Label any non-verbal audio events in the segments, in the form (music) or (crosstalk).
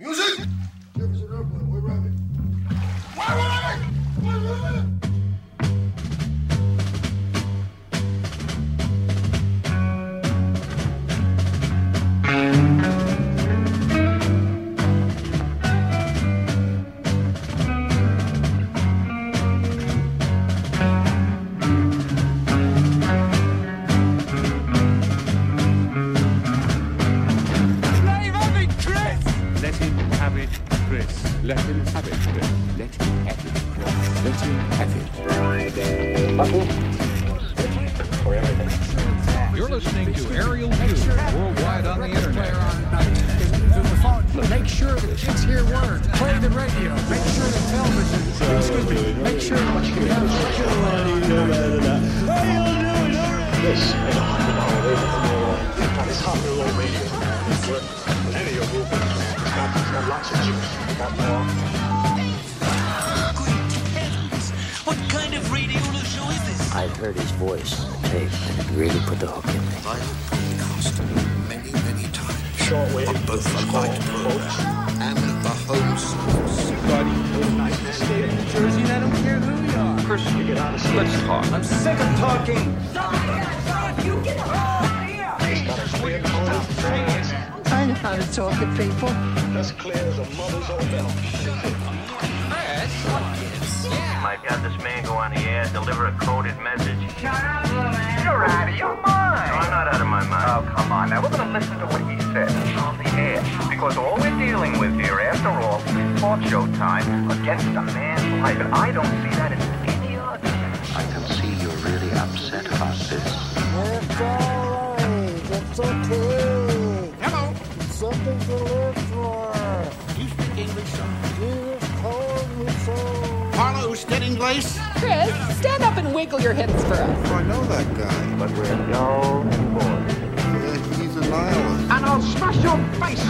Music! So. Harlow Lace? Chris, stand up and wiggle your hips for us. Oh, I know that guy. But we're no more. Yeah, he's a nihilist. And I'll smash your face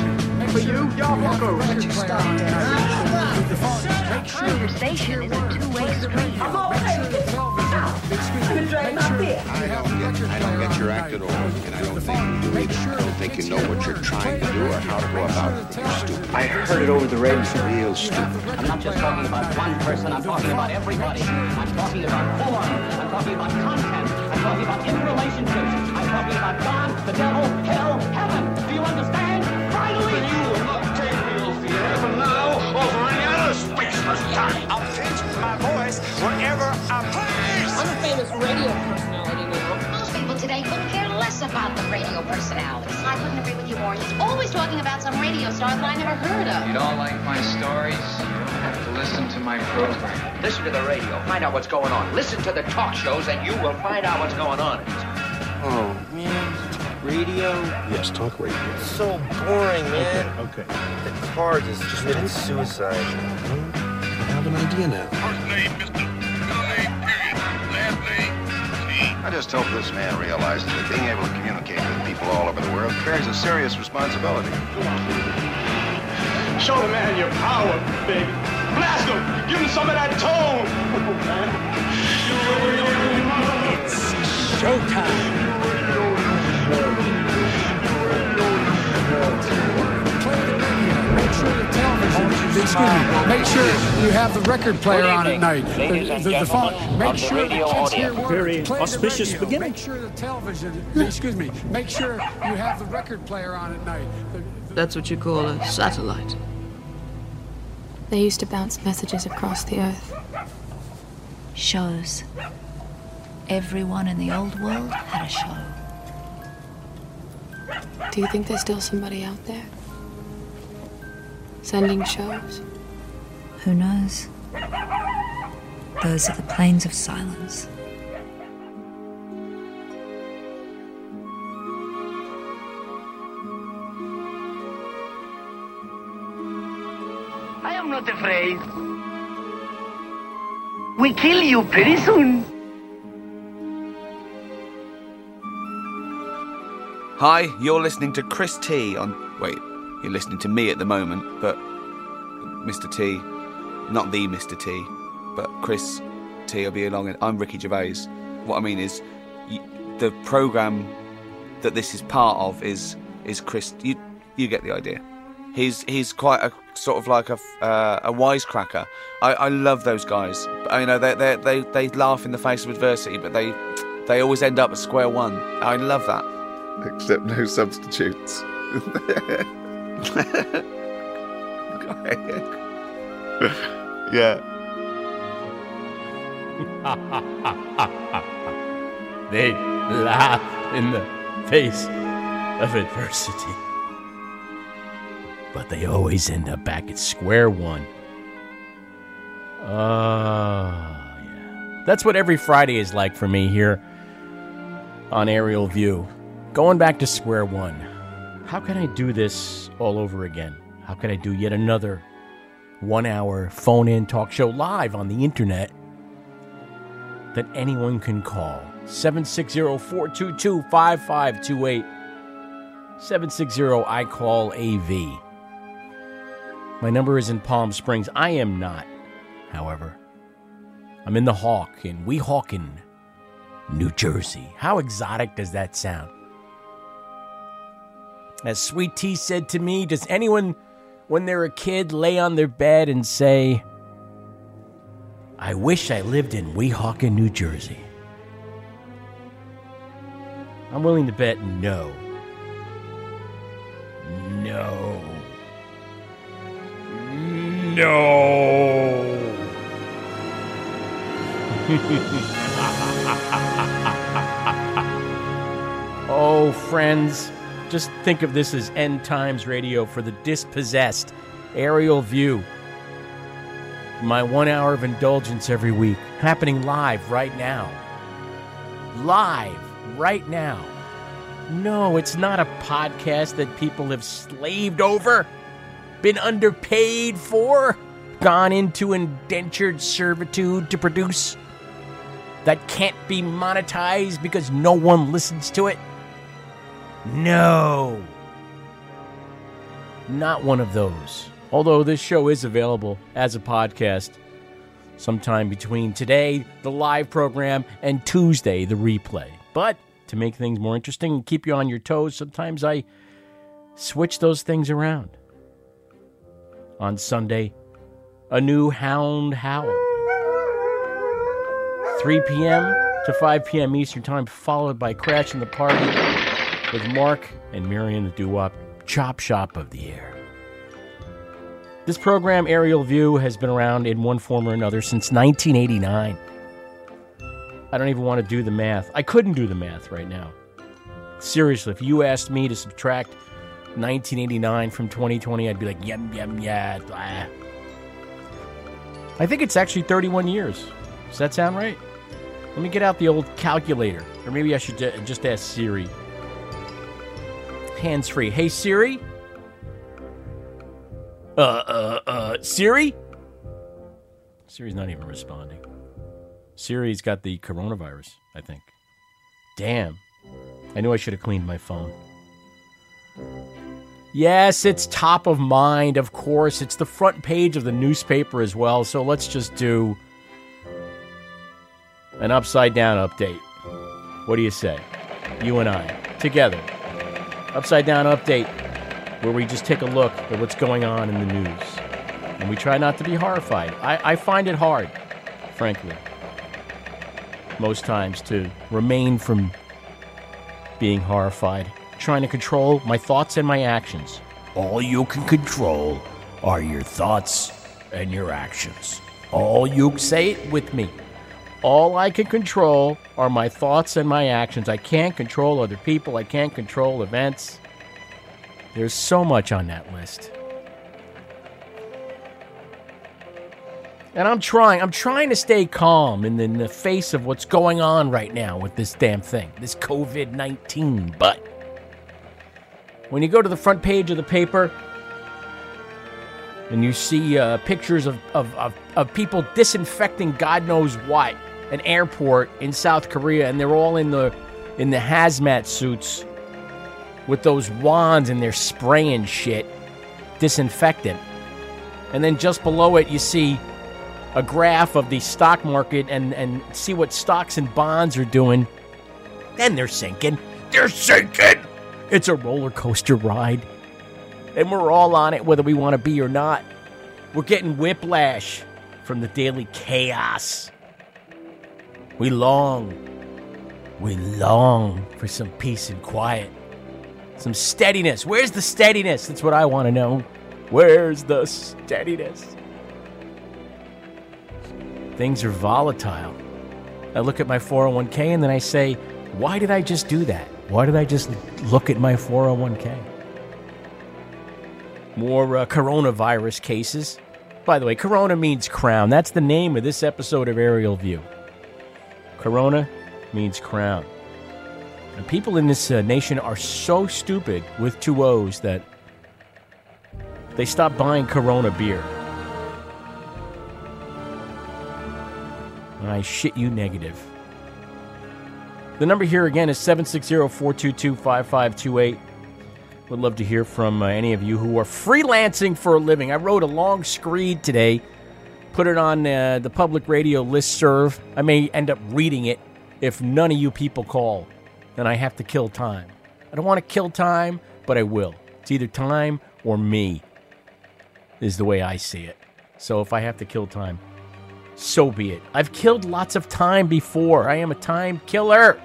for you, your bucko. Record player on tonight. The phone. Make sure Your station is a two-way street. I don't get your act at all, and I don't think you either. I don't think you know what you're trying to do or how to go about it. You're stupid. I heard it over the radio. Real stupid. I'm not just talking about one person, I'm talking about everybody. I'm talking about form, I'm talking about content, I'm talking about interrelationships, I'm talking about God, the devil, hell, heaven. Do you understand? Finally! You will not take me off from now for any other spaceless time. I'll pitch my voice wherever I please. I'm a famous radio personality now. Most people today couldn't care less about the radio personalities. I couldn't agree with you more. He's always talking about some radio star that I never heard of. You don't like my stories? You don't have to listen to my program. Listen to the radio, find out what's going on. Listen to the talk shows, and you will find out what's going on. Oh man, radio? Yes, talk radio. So boring, man. Okay. okay. The car just committed suicide. I have an idea now. First name, Mr. I just hope this man realizes that being able to communicate with people all over the world carries a serious responsibility. Show the man your power, baby. Blast him. Give him some of that tone. It's showtime. Excuse me. Make sure you have the record player on at night. The, the, the phone. Make sure the kids hear words. Very auspicious beginning. Make sure the television. Excuse me. Make sure you have the record player on at night. The- the- That's what you call a satellite. They used to bounce messages across the earth. Shows. Everyone in the old world had a show. Do you think there's still somebody out there? Sending shows? Who knows? Those are the plains of silence. I am not afraid. We kill you pretty soon. Hi, you're listening to Chris T on. Wait, you're listening to me at the moment, but Mr. T, not the Mr. T, but Chris T will be along. And I'm Ricky Gervais. What I mean is, you, the program that this is part of is is Chris. You you get the idea. He's he's quite a sort of like a uh, a wisecracker. I, I love those guys. I, you know they they they they laugh in the face of adversity, but they they always end up at square one. I love that. Except no substitutes. (laughs) (laughs) yeah. (laughs) they laugh in the face of adversity. But they always end up back at square one. Oh, yeah. That's what every Friday is like for me here on Aerial View. Going back to square one. How can I do this all over again? How can I do yet another one hour phone in talk show live on the internet that anyone can call? 760 422 5528. 760 I call AV. My number is in Palm Springs. I am not, however. I'm in the Hawk in Weehawken, New Jersey. How exotic does that sound? As Sweet Tea said to me, does anyone, when they're a kid, lay on their bed and say, I wish I lived in Weehawken, New Jersey? I'm willing to bet no. No. No. (laughs) oh, friends, just think of this as end times radio for the dispossessed. Aerial view. My one hour of indulgence every week, happening live right now. Live right now. No, it's not a podcast that people have slaved over, been underpaid for, gone into indentured servitude to produce, that can't be monetized because no one listens to it. No. Not one of those. Although this show is available as a podcast sometime between today, the live program, and Tuesday, the replay. But to make things more interesting and keep you on your toes, sometimes I switch those things around. On Sunday, a new hound howl. 3 p.m. to 5 p.m. Eastern Time, followed by Crashing the Party with Mark and Marion the Doo-Wop Chop Shop of the Air. This program, Aerial View, has been around in one form or another since 1989. I don't even want to do the math. I couldn't do the math right now. Seriously, if you asked me to subtract 1989 from 2020, I'd be like, yum, yum, yeah. Blah. I think it's actually 31 years. Does that sound right? Let me get out the old calculator. Or maybe I should just ask Siri. Hands free. Hey, Siri? Uh, uh, uh, Siri? Siri's not even responding. Siri's got the coronavirus, I think. Damn. I knew I should have cleaned my phone. Yes, it's top of mind, of course. It's the front page of the newspaper as well, so let's just do an upside down update. What do you say? You and I, together. Upside down update, where we just take a look at what's going on in the news. And we try not to be horrified. I, I find it hard, frankly, most times to remain from being horrified, trying to control my thoughts and my actions. All you can control are your thoughts and your actions. All you say it with me. All I can control are my thoughts and my actions. I can't control other people. I can't control events. There's so much on that list. And I'm trying, I'm trying to stay calm in the, in the face of what's going on right now with this damn thing, this COVID 19. But when you go to the front page of the paper and you see uh, pictures of, of, of, of people disinfecting God knows what, an airport in South Korea, and they're all in the, in the hazmat suits with those wands and they're spraying shit, disinfectant. And then just below it, you see a graph of the stock market and, and see what stocks and bonds are doing. Then they're sinking. They're sinking. It's a roller coaster ride. and we're all on it whether we want to be or not. We're getting whiplash from the daily chaos. We long, we long for some peace and quiet, some steadiness. Where's the steadiness? That's what I want to know. Where's the steadiness? Things are volatile. I look at my 401k and then I say, why did I just do that? Why did I just look at my 401k? More uh, coronavirus cases. By the way, Corona means crown. That's the name of this episode of Aerial View. Corona means crown. And people in this uh, nation are so stupid with two O's that they stop buying Corona beer. I shit you negative. The number here again is 760 422 5528. Would love to hear from uh, any of you who are freelancing for a living. I wrote a long screed today, put it on uh, the public radio list serve. I may end up reading it if none of you people call. Then I have to kill time. I don't want to kill time, but I will. It's either time or me, is the way I see it. So if I have to kill time, so be it. I've killed lots of time before. I am a time killer.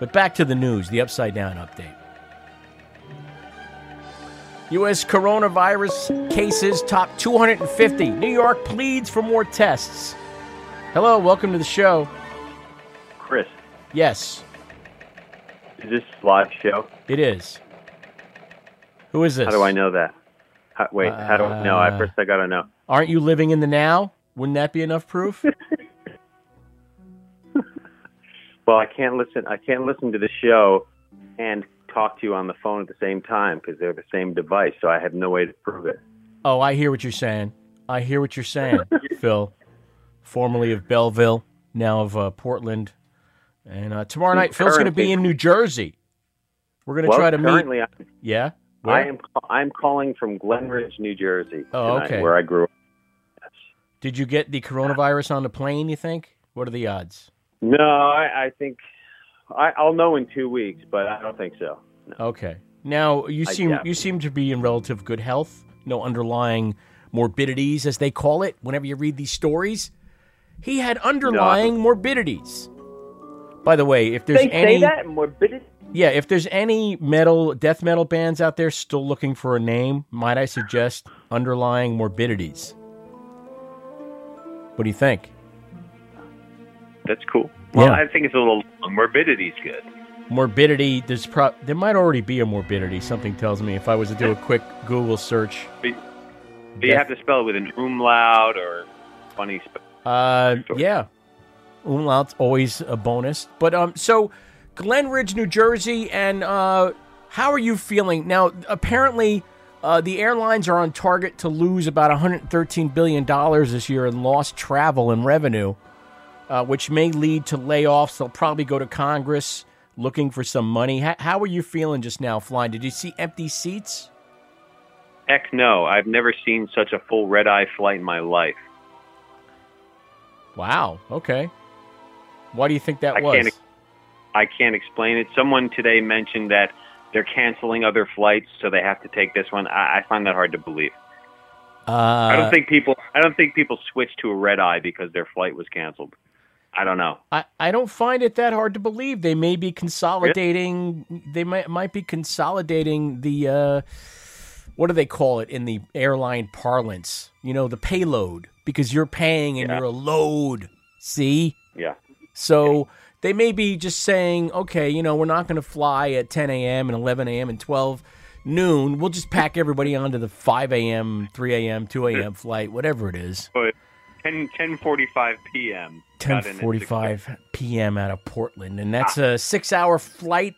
But back to the news, the upside down update. U.S. coronavirus cases top 250. New York pleads for more tests. Hello, welcome to the show. Chris, Yes, is this live show? it is. Who is this? How do I know that? How, wait, how do I know? I Uh, first I gotta know. Aren't you living in the now? Wouldn't that be enough proof? (laughs) Well, I can't listen. I can't listen to the show and talk to you on the phone at the same time because they're the same device. So I have no way to prove it. oh, I hear what you're saying. I hear what you're saying, (laughs) Phil. Formerly of Belleville, now of uh, Portland. And uh, tomorrow night, Phil's going to be in New Jersey. We're going to well, try to currently, meet. I'm, Yeah? I am. I'm calling from Glen Ridge, New Jersey. Oh, tonight, okay. Where I grew up. Did you get the coronavirus on the plane, you think? What are the odds? No, I, I think I, I'll know in two weeks, but I don't think so. Okay. Now you I seem doubt you seem to be in relative good health. No underlying morbidities, as they call it. Whenever you read these stories, he had underlying morbidities. By the way, if there's they any say that morbidity. yeah, if there's any metal death metal bands out there still looking for a name, might I suggest underlying morbidities? What do you think? That's cool. Well, Yeah. I think it's a little long. Morbidity's good. Morbidity. There's pro- there might already be a morbidity. Something tells me if I was to do a (laughs) quick Google search. But you have to spell it with an umlaut or funny spell. Uh, yeah, umlaut's always a bonus. But um, so Glen Ridge, New Jersey, and uh, how are you feeling now? Apparently, uh, the airlines are on target to lose about 113 billion dollars this year in lost travel and revenue, uh, which may lead to layoffs. They'll probably go to Congress looking for some money. How, how are you feeling just now, flying? Did you see empty seats? Heck no. I've never seen such a full red eye flight in my life. Wow. Okay. Why do you think that I was? can't. I can't explain it. Someone today mentioned that they're canceling other flights, so they have to take this one. I, I find that hard to believe. uh, I don't think people. I don't think people switch to a red eye because their flight was canceled. I don't know. I, I don't find it that hard to believe. They may be consolidating. They might might be consolidating the uh, what do they call it in the airline parlance? You know, the payload because you're paying and Yeah. you're a load. See, Yeah. so they may be just saying, okay, you know, we're not going to fly at 10 a.m. and 11 a.m. and 12 noon. We'll just pack everybody onto the 5 a.m., 3 a.m., 2 a.m. flight, whatever it is. But 10, 10:45 p.m. got in at 10:45 p.m. out of Portland, and that's ah. a six-hour flight.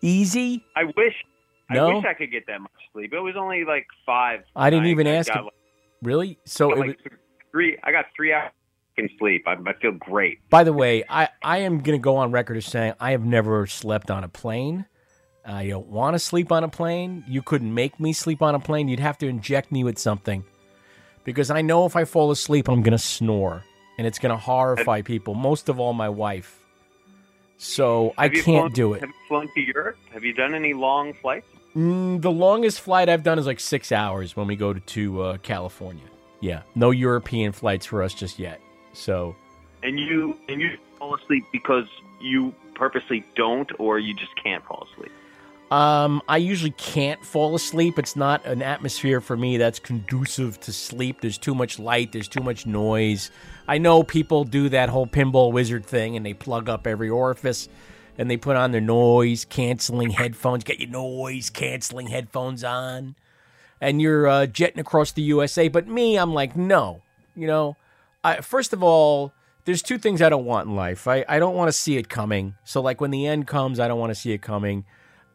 Easy. I wish. No? I wish I could get that much sleep. It was only like five. I didn't even I ask. got like- Really? So, it like was, three. I got three hours in sleep. I, I feel great. by the way, I I am going to go on record as saying I have never slept on a plane. I don't want to sleep on a plane. You couldn't make me sleep on a plane. You'd have to inject me with something, because I know if I fall asleep, I'm going to snore, and it's going to horrify people. Most of all, my wife. So I can't flown- do it. Have you flown to Europe? Have you done any long flights? Mm, the longest flight I've done is like six hours when we go to, to uh, California. Yeah, no European flights for us just yet. So And you and you fall asleep because you purposely don't, or you just can't fall asleep. Um, I usually can't fall asleep. It's not an atmosphere for me that's conducive to sleep. There's too much light, there's too much noise. I know people do that whole pinball wizard thing and they plug up every orifice and they put on their noise canceling headphones. Get your noise canceling headphones on. And you're uh, jetting across the USA. But me, I'm like, no. You know, I, first of all, there's two things I don't want in life. I, I don't want to see it coming. So, like, when the end comes, I don't want to see it coming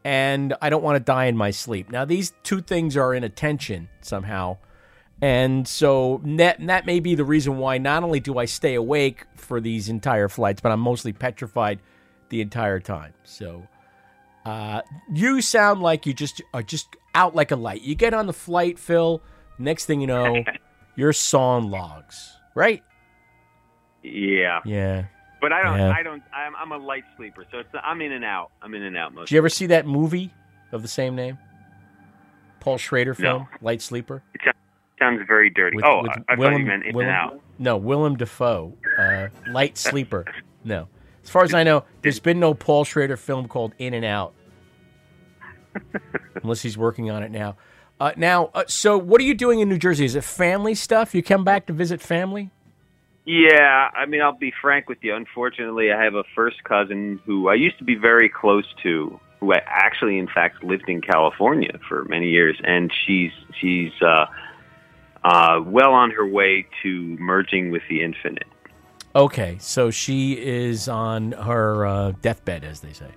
and I don't want to die in my sleep. Now, these two things are in attention somehow. And so that, that may be the reason why not only do I stay awake for these entire flights, but I'm mostly petrified the entire time. So uh, you sound like you just are just out like a light. You get on the flight, Phil. Next thing you know, (laughs) you're sawing logs, right? Yeah. Yeah. But I don't. Yeah. I don't. I'm, I'm a light sleeper, so it's. I'm in and out. I'm in and out most. Did you ever see that movie of the same name? Paul Schrader film, No. Light Sleeper. It sounds- very dirty. With- oh, with I, I thought Willem- you meant in Willem- and out. No, Willem Dafoe, uh, Light Sleeper. No, as far as I know, there's been no Paul Schrader film called In and Out, (laughs) unless he's working on it now. Uh, now, uh, so what are you doing in New Jersey? Is it family stuff? You come back to visit family? Yeah, I mean, I'll be frank with you. Unfortunately, I have a first cousin who I used to be very close to, who I actually, in fact, lived in California for many years, and she's she's uh, uh, well on her way to merging with the infinite. Okay, so she is on her uh, deathbed, as they say.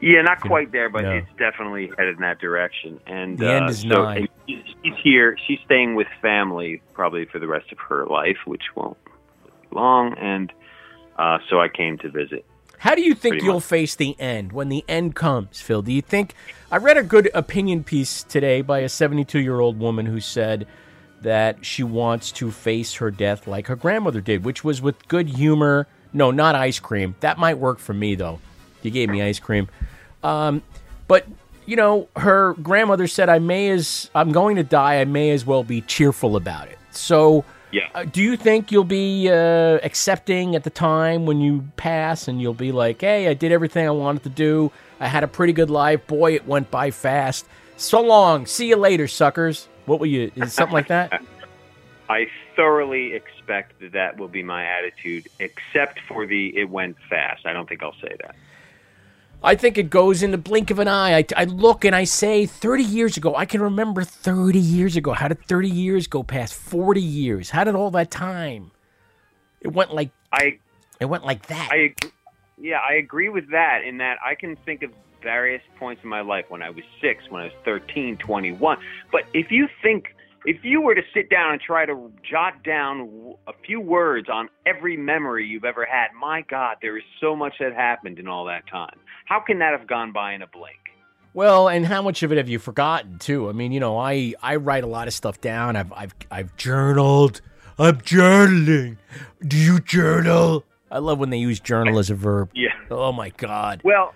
Yeah, not quite there, but No. it's definitely headed in that direction. And The uh, end is so, nigh. she's here. She's staying with family probably for the rest of her life, which won't be long. And uh, so I came to visit. How do you think you'll much. face the end when the end comes, Phil? Do you think I read a good opinion piece today by a 72 year old woman who said that she wants to face her death like her grandmother did, which was with good humor. No, not ice cream. That might work for me though. You gave me ice cream, um, but you know, her grandmother said, "I may as I'm going to die. I may as well be cheerful about it." So. Yeah. Uh, do you think you'll be uh, accepting at the time when you pass and you'll be like, hey, I did everything I wanted to do. I had a pretty good life. Boy, it went by fast. So long. See you later, suckers. What will you, is something like that? (laughs) I thoroughly expect that that will be my attitude, except for the it went fast. I don't think I'll say that. I think it goes in the blink of an eye. I, I look and I say, 30 years ago, I can remember 30 years ago. How did 30 years go past 40 years? How did all that time? It went like I it went like that. I yeah, I agree with that in that I can think of various points in my life when I was 6, when I was 13, 21. But if you think if you were to sit down and try to jot down a few words on every memory you've ever had, my god, there is so much that happened in all that time. How can that have gone by in a blink? Well, and how much of it have you forgotten too? I mean, you know, I I write a lot of stuff down. I've I've I've journaled. I'm journaling. Do you journal? I love when they use journal as a verb. Yeah. Oh my god. Well,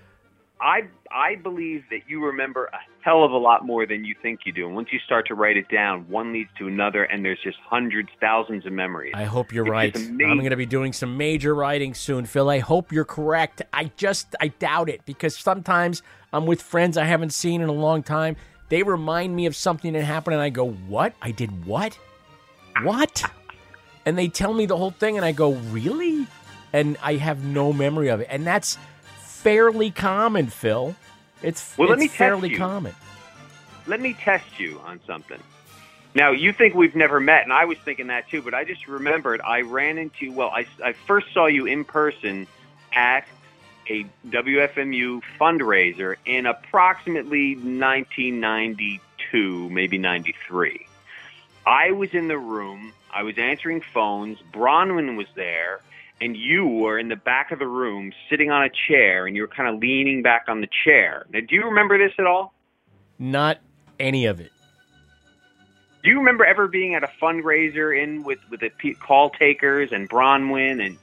I I believe that you remember a hell of a lot more than you think you do. And once you start to write it down, one leads to another, and there's just hundreds, thousands of memories. I hope you're It's right. I'm going to be doing some major writing soon, Phil. I hope you're correct. I just I doubt it because sometimes I'm with friends I haven't seen in a long time. They remind me of something that happened, and I go, "What? I did what? What?" and they tell me the whole thing, and I go, "Really?" And I have no memory of it, and that's fairly common, Phil. It's Well, let me fairly you. common. Let me test you on something. Now, you think we've never met, and I was thinking that too, but I just remembered I ran into, well, I, I first saw you in person at a WFMU fundraiser in approximately 1992, maybe 93. I was in the room, I was answering phones, Bronwyn was there, and you were in the back of the room sitting on a chair, and you were kind of leaning back on the chair. Now, do you remember this at all? Not any of it. Do you remember ever being at a fundraiser in with with the pe- call takers and Bronwyn and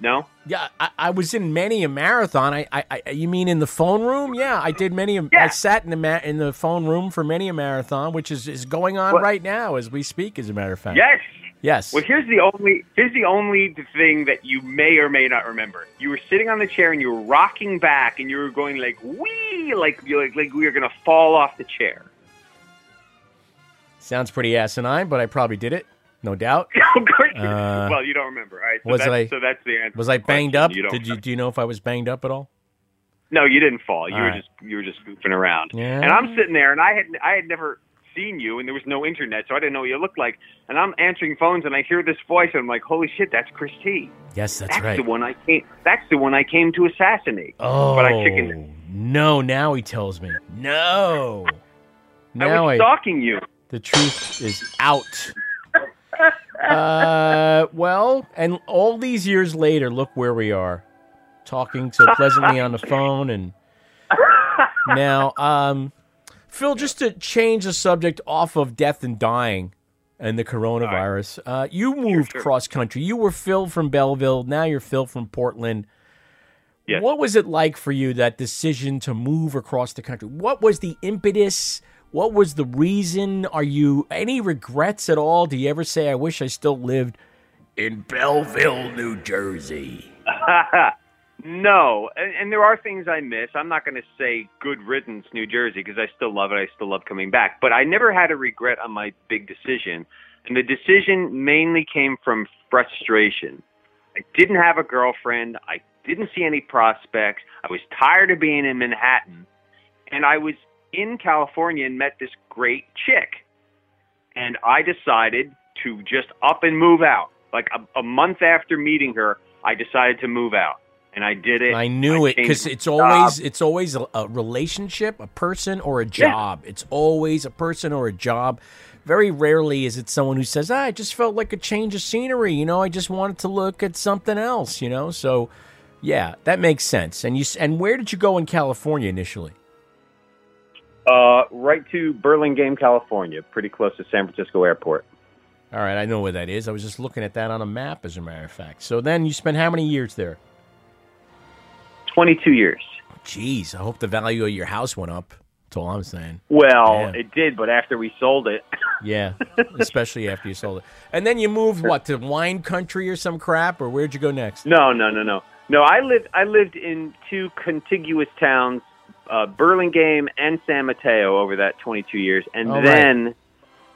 no? Yeah, I, I was in many a marathon. I, I, I, you mean in the phone room? Yeah, I did many. A, I sat in the ma- in the phone room for many a marathon, which is, is going on What? right now as we speak. As a matter of fact. Yes. Yes. Well, here's the only here's the only thing that you may or may not remember. You were sitting on the chair and you were rocking back and you were going like wee, like you like like we were going to fall off the chair. Sounds pretty asinine, but I probably did it, no doubt. (laughs) of course. you- Uh, well, you don't remember. All right. So was that's, I? So that's the answer. Was I banged up? You Did you? Do you know if I was banged up at all? No, you didn't fall. You All were right. just you were just goofing around. Yeah. And I'm sitting there, and I had I had never seen you, and there was no internet, so I didn't know what you looked like. And I'm answering phones, and I hear this voice, and I'm like, "Holy shit, that's Chris T. Yes, that's, That's right. the one I came. That's the one I came to assassinate." Oh, but I chickened. no! Now he tells me no. Now I was stalking you. The truth is out. (laughs) uh, well, and all these years later, look where we are, talking so pleasantly on the phone, and (laughs) now, um, Phil, just to change the subject off of death and dying and the coronavirus, uh, you moved cross country. You were Phil from Belleville. Now you're Phil from Portland. What was it like for you that decision to move across the country? What was the impetus? What was the reason? Are you any regrets at all? Do you ever say, "I wish I still lived in Belleville, New Jersey"? (laughs) no, and, and there are things I miss. I'm not going to say good riddance, New Jersey, because I still love it. I still love coming back. But I never had a regret on my big decision, and the decision mainly came from frustration. I didn't have a girlfriend. I didn't see any prospects. I was tired of being in Manhattan, and I was in California and met this great chick. And I decided to just up and move out. Like a, a month after meeting her, I decided to move out, and I did it. I knew it because it's job. always it's always a, a relationship, a person, or a job. It's always a person or a job. Very rarely is it someone who says, ah, "I just felt like a change of scenery." You know, I just wanted to look at something else. You know, so yeah, that makes sense. And you and where did you go in California initially? Uh, right to Burlingame, California, pretty close to San Francisco Airport. All right, I know where that is. I was just looking at that on a map, as a matter of fact. So then you spent how many years there? 22 years. Jeez, I hope the value of your house went up. That's all I'm saying. Well, Damn. it did, but after we sold it, (laughs) Yeah, especially after you sold it. And then you moved what to wine country or some crap, or where'd you go next? no, no, no, no, no. I lived I lived in two contiguous towns, uh, Burlingame and San Mateo, over that 22 years, and All right. then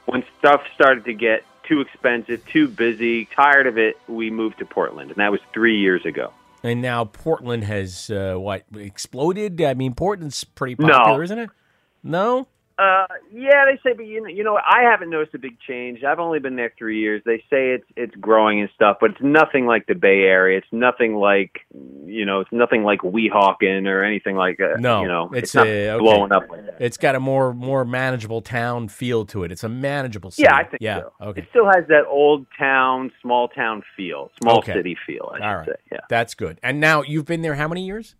when stuff started to get too expensive, too busy, tired of it, we moved to Portland, and that was three years ago. And now Portland has uh, what exploded? I mean, Portland's pretty No. popular, isn't it? No. Uh, yeah, they say, but you know, you know. I haven't noticed a big change. I've only been there three years. They say it's it's growing and stuff, but it's nothing like the Bay Area. It's nothing like, you know, it's nothing like Weehawken or anything like. Uh, No, you know, it's, it's, not uh, okay. blowing up like that. It's got a more more manageable town feel to it. It's a manageable city. Yeah, I think yeah. so. Okay. It still has that old town, small town feel, small Okay. city feel. I All right. say. Yeah, That's good. And now you've been there how many years?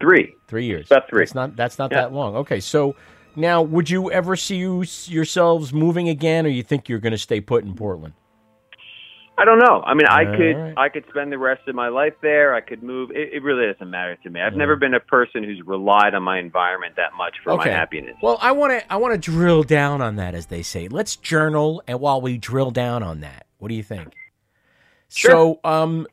three. Three years. About three. That's not that's not Yeah. that long. Okay, so now would you ever see you, yourselves moving again, or you think you're going to stay put in Portland? I don't know. I mean, I All could right. I could spend the rest of my life there. I could move. It, it really doesn't matter to me. I've never been a person who's relied on my environment that much for my happiness. Well, I want to I want to drill down on that, as they say. Let's journal, and while we drill down on that, what do you think? Sure. So, um,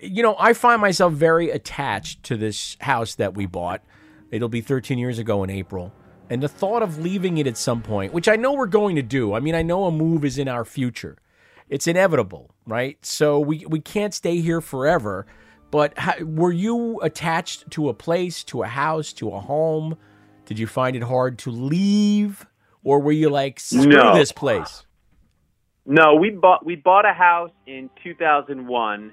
you know, I find myself very attached to this house that we bought. It'll be 13 years ago in April. And the thought of leaving it at some point, which I know we're going to do. I mean, I know a move is in our future. It's inevitable, right? So we we can't stay here forever. But how, were you attached to a place, to a house, to a home? Did you find it hard to leave, or were you like, screw No. this place? No, we bought we bought a house in 2001,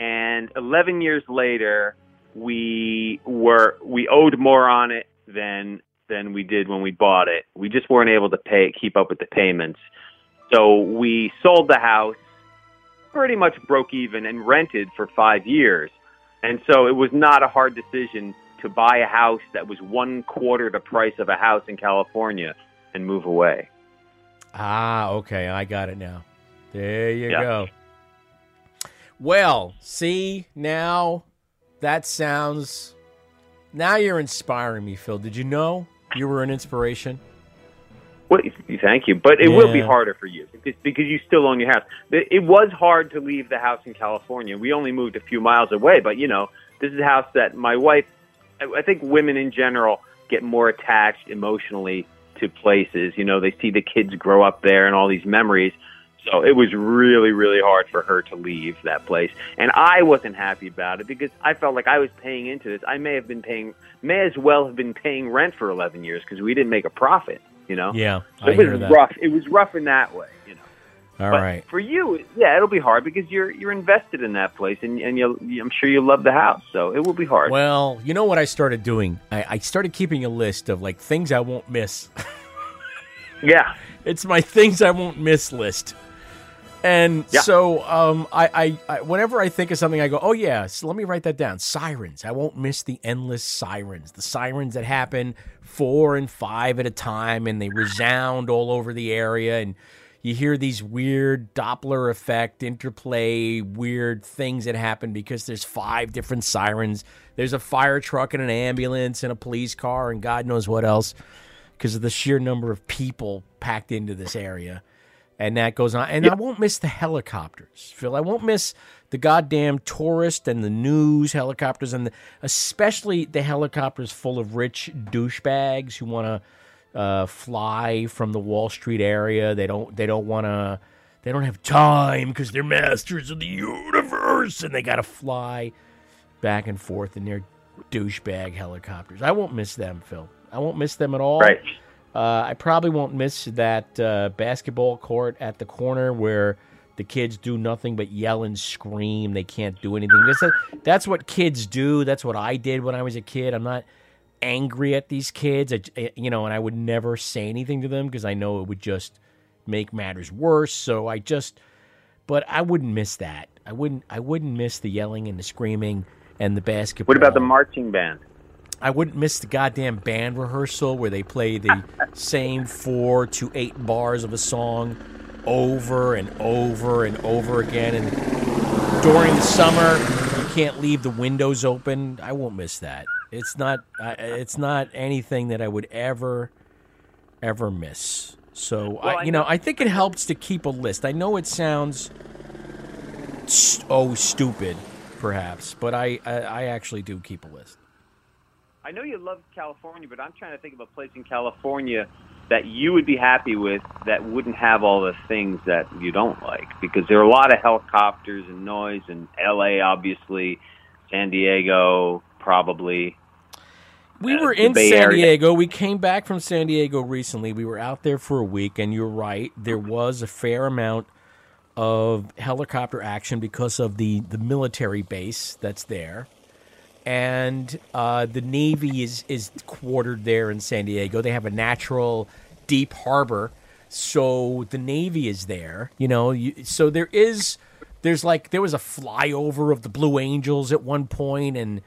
and 11 years later, we were we owed more on it than than we did when we bought it. We just weren't able to pay keep up with the payments, so we sold the house, pretty much broke even, and rented for five years. And so it was not a hard decision to buy a house that was one quarter the price of a house in California and move away. Ah, okay, I got it now. There you Yeah. go. Well, see, now that sounds. Now you're inspiring me, Phil. Did you know you were an inspiration? Well, thank you, but it will be harder for you because, you still own your house. It was hard to leave the house in California. We only moved a few miles away, but you know, this is a house that my wife. I I think women in general get more attached emotionally to places. You know, they see the kids grow up there and all these memories. So it was really, really hard for her to leave that place. And I wasn't happy about it because I felt like I was paying into this. I may have been paying, may as well have been paying rent for 11 years because we didn't make a profit, you know? Yeah, So I it was rough. It was rough in that way, you know. All but right. For you, yeah, it'll be hard because you're you're invested in that place, and and you I'm sure you love the house, so it will be hard. Well, you know what I started doing? I, I started keeping a list of like things I won't miss. (laughs) yeah, it's my things I won't miss list. And Yeah. so, um, I, I, I, whenever I think of something, I go, "Oh yeah, so let me write that down." Sirens. I won't miss the endless sirens. The sirens that happen four and five at a time, and they resound all over the area, and you hear these weird Doppler effect interplay, weird things that happen because there's five different sirens. There's a fire truck and an ambulance and a police car and God knows what else because of the sheer number of people packed into this area. And that goes on. And I won't miss the helicopters, Phil. I won't miss the goddamn tourist and the news helicopters, and the, especially the helicopters full of rich douchebags who want to uh, fly from the Wall Street area. They don't. They don't want to. They don't have time because they're masters of the universe, and they got to fly back and forth in their douchebag helicopters. I won't miss them, Phil. I won't miss them at all. Right. Uh, I probably won't miss that uh, basketball court at the corner where the kids do nothing but yell and scream. They can't do anything. That's, that's what kids do. That's what I did when I was a kid. I'm not angry at these kids, I, I- you know, and I would never say anything to them because I know it would just make matters worse. So I just, but I wouldn't miss that. I wouldn't. I wouldn't miss the yelling and the screaming and the basketball. What about the marching band? I wouldn't miss the goddamn band rehearsal where they play the same four to eight bars of a song over and over and over again. And during the summer, you can't leave the windows open. I won't miss that. It's not. I It's not anything that I would ever, ever miss. So Well, I, you know, I think it helps to keep a list. I know it sounds s- oh stupid, perhaps, but I, I, I actually do keep a list. I know you love California, but I'm trying to think of a place in California that you would be happy with that wouldn't have all the things that you don't like because there are a lot of helicopters and noise and LA obviously, San Diego probably. We uh, were in San. Diego. We came back from San Diego recently. We were out there for a week, and you're right. There was a fair amount of helicopter action because of the, the military base that's there. And uh, the Navy is, is quartered there in San Diego. They have a natural deep harbor. So the Navy is there, you know. You, so there is, there's like, there was a flyover of the Blue Angels at one point, and,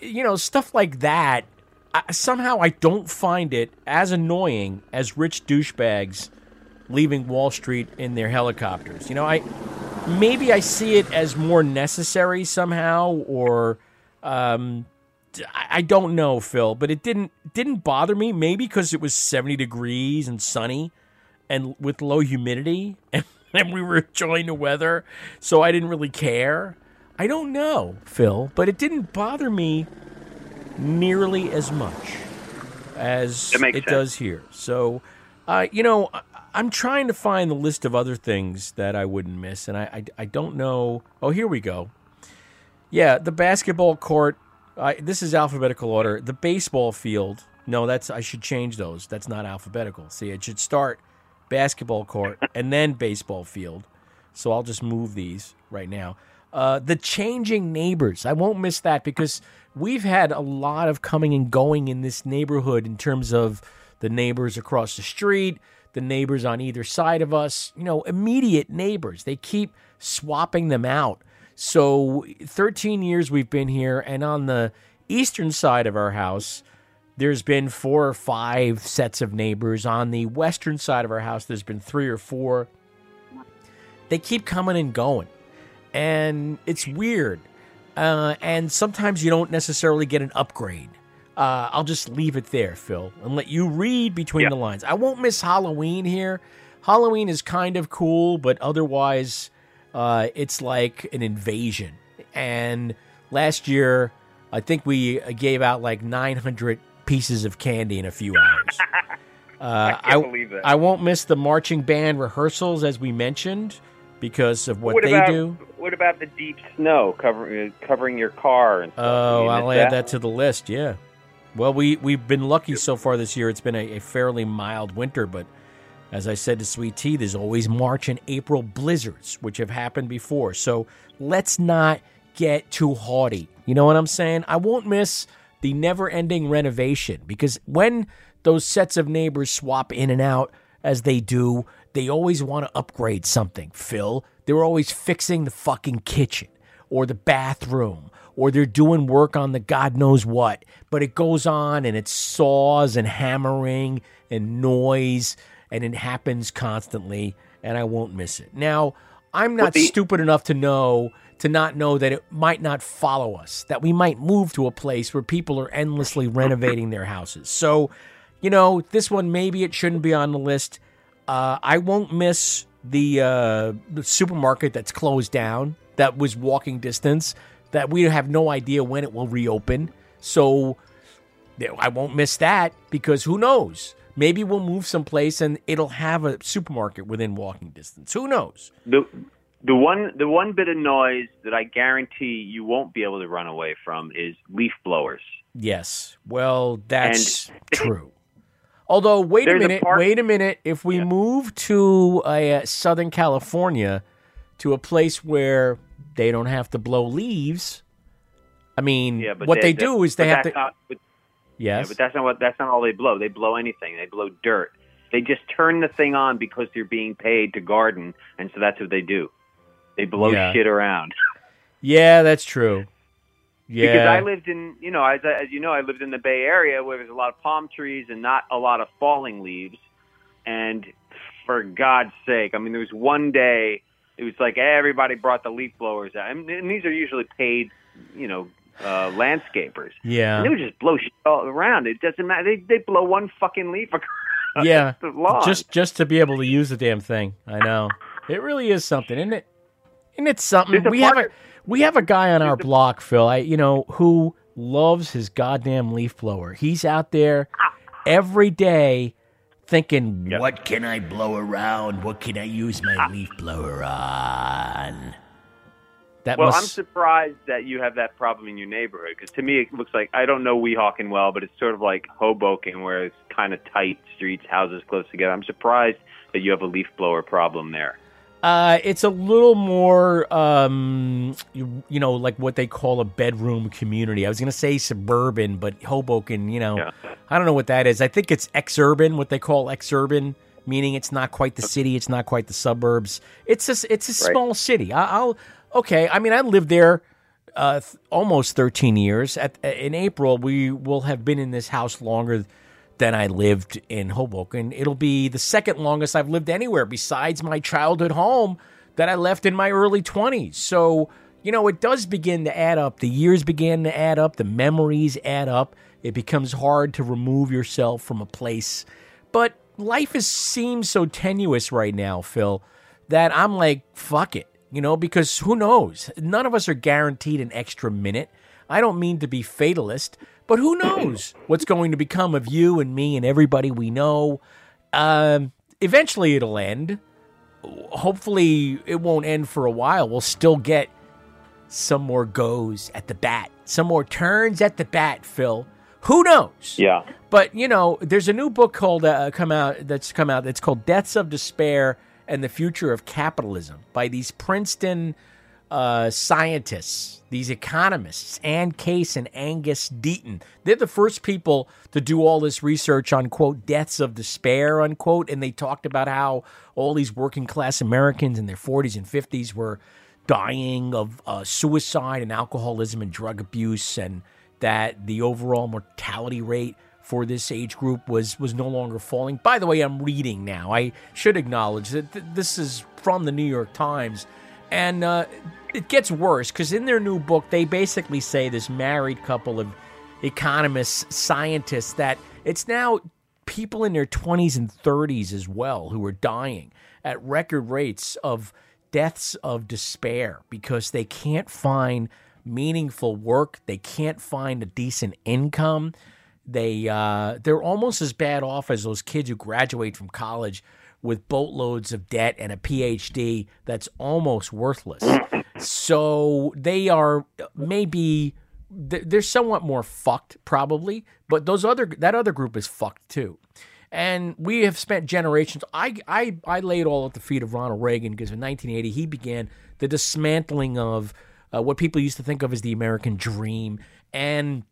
you know, stuff like that I, somehow I don't find it as annoying as rich douchebags leaving Wall Street in their helicopters. You know, I maybe I see it as more necessary somehow, or um, I, don't know, Phil. But it didn't didn't bother me. Maybe because it was seventy degrees and sunny, and with low humidity, (laughs) and, and we were enjoying the weather, so I didn't really care. I don't know, Phil, but it didn't bother me nearly as much as it sense. does here. So, uh, you know, I'm trying to find the list of other things that I wouldn't miss, and I, I, I don't know. Oh, here we go. Yeah, the basketball court. I this is alphabetical order. The baseball field. No, that's I should change those. That's not alphabetical. See, it should start basketball court (laughs) and then baseball field. So I'll just move these right now. Uh, the changing neighbors. I won't miss that because we've had a lot of coming and going in this neighborhood in terms of the neighbors across the street, the neighbors on either side of us, you know, immediate neighbors. They keep swapping them out. So 13 years we've been here, and on the eastern side of our house, there's been four or five sets of neighbors. On the western side of our house, there's been three or four. They keep coming and going. and it's weird. Uh, and sometimes you don't necessarily get an upgrade. Uh, I'll just leave it there, Phil, and let you read between the lines. I won't miss Halloween here. Halloween is kind of cool, but otherwise, uh, it's like an invasion. And last year, I think we gave out like 900 pieces of candy in a few hours. (laughs) Uh, I can't believe that. I won't miss the marching band rehearsals, as we mentioned, because of what, what they about, do. What about the deep snow covering covering your car and stuff? Oh, I'll add that to the list. Yeah. Well, we we've been lucky so far this year. It's been a, a fairly mild winter, but as I said to Sweet Tea, there's always March and April blizzards, which have happened before. So let's not get too haughty. You know what I'm saying? I won't miss the never-ending renovation because when those sets of neighbors swap in and out as they do, they always want to upgrade something. Phil, they're always fixing the fucking kitchen or the bathroom or they're doing work on the God knows what. But it goes on and it's saws and hammering and noise and it happens constantly and I won't miss it. Now, I'm not the- stupid enough to know to not know that it might not follow us, that we might move to a place where people are endlessly renovating their houses. So, you know, this one maybe it shouldn't be on the list. Uh, I won't miss the, uh, the supermarket that's closed down that was walking distance that we have no idea when it will reopen. So I won't miss that because who knows? Maybe we'll move someplace and it'll have a supermarket within walking distance. Who knows? The the one the one bit of noise that I guarantee you won't be able to run away from is leaf blowers. Yes. Well, that's (laughs) true. Although, wait a There's a minute, part- wait a minute. If we move to uh, Southern California, to a place where they don't have to blow leaves, I mean, Yeah, what they, do is they have to. Yes. yeah, but that's not what that's not all they blow. They blow anything. They blow dirt. They just turn the thing on because they're being paid to garden, and so that's what they do. They blow Yeah. shit around. yeah, that's true. Yeah. Because I lived in, you know, as, as you know, I lived in the Bay Area where there's a lot of palm trees and not a lot of falling leaves. And for God's sake, I mean, there was one day it was like everybody brought the leaf blowers out, and, and these are usually paid, you know, uh, landscapers. Yeah. and they would just blow shit all around. It doesn't matter. They they blow one fucking leaf across (laughs) yeah, the lawn. just just to be able to use the damn thing. I know it really is something, isn't it? Isn't it something? We have a we have a guy on our block, Phil. I you know who loves his goddamn leaf blower. He's out there every day thinking, "What can I blow around? What can I use my leaf blower on?" That well, I'm surprised that you have that problem in your neighborhood because to me it looks like I don't know Weehawken well, but it's sort of like Hoboken where it's kind of tight streets, houses close together. I'm surprised that you have a leaf blower problem there. Uh, it's a little more, um, you, you know, like what they call a bedroom community. I was going to say suburban, but Hoboken, you know, I don't know what that is. I think it's exurban, what they call exurban, meaning it's not quite the city, it's not quite the suburbs. It's a, it's a Right. small city. I, I'll, okay. I mean, I lived there uh, th- almost 13 years. At, in April, we will have been in this house longer than I lived in Hoboken. It'll be the second longest I've lived anywhere besides my childhood home that I left in my early 20s. So, you know, it does begin to add up. The years begin to add up, the memories add up. It becomes hard to remove yourself from a place. But life is seems so tenuous right now, Phil, that I'm like, fuck it. You know, because who knows? None of us are guaranteed an extra minute. I don't mean to be fatalist, but who knows (clears throat) what's going to become of you and me and everybody we know? Um, eventually, it'll end. Hopefully, it won't end for a while. We'll still get some more goes at the bat, some more turns at the bat, Phil. Who knows? Yeah. But you know, there's a new book called uh, come out that's come out that's called Deaths of Despair and the Future of Capitalism by these Princeton uh, scientists, these economists, Anne Case and Angus Deaton. They're the first people to do all this research on quote deaths of despair unquote, and they talked about how all these working class Americans in their 40s and 50s were dying of uh, suicide and alcoholism and drug abuse, and that the overall mortality rate for this age group was was no longer falling. By the way, I'm reading now. I should acknowledge that th- this is from the New York Times, And uh, it gets worse because in their new book, they basically say this married couple of economists, scientists, that it's now people in their 20s and 30s as well who are dying at record rates of deaths of despair because they can't find meaningful work, they can't find a decent income. They uh, they're almost as bad off as those kids who graduate from college with boatloads of debt and a PhD that's almost worthless. So they are maybe they're somewhat more fucked probably, but those other that other group is fucked too. And we have spent generations. I I I lay it all at the feet of Ronald Reagan because in 1980 he began the dismantling of uh, what people used to think of as the American dream, and